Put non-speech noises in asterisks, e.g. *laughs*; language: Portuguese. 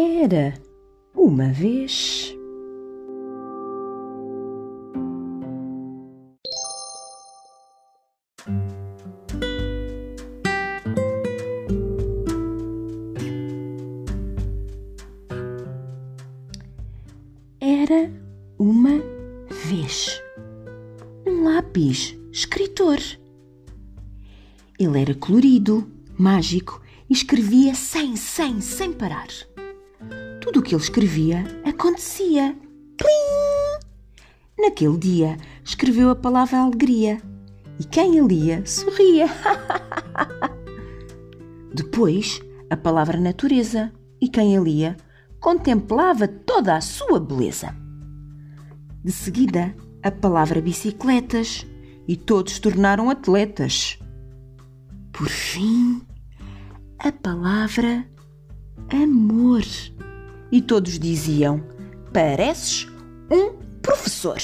Era uma vez. Era uma vez um lápis escritor. Ele era colorido, mágico e escrevia sem, sem, sem parar. Tudo o que ele escrevia acontecia. Plim! Naquele dia escreveu a palavra alegria e quem a lia sorria. *laughs* Depois a palavra natureza e quem a lia contemplava toda a sua beleza. De seguida, a palavra bicicletas e todos tornaram atletas. Por fim, a palavra amor e todos diziam: Pareces um professor.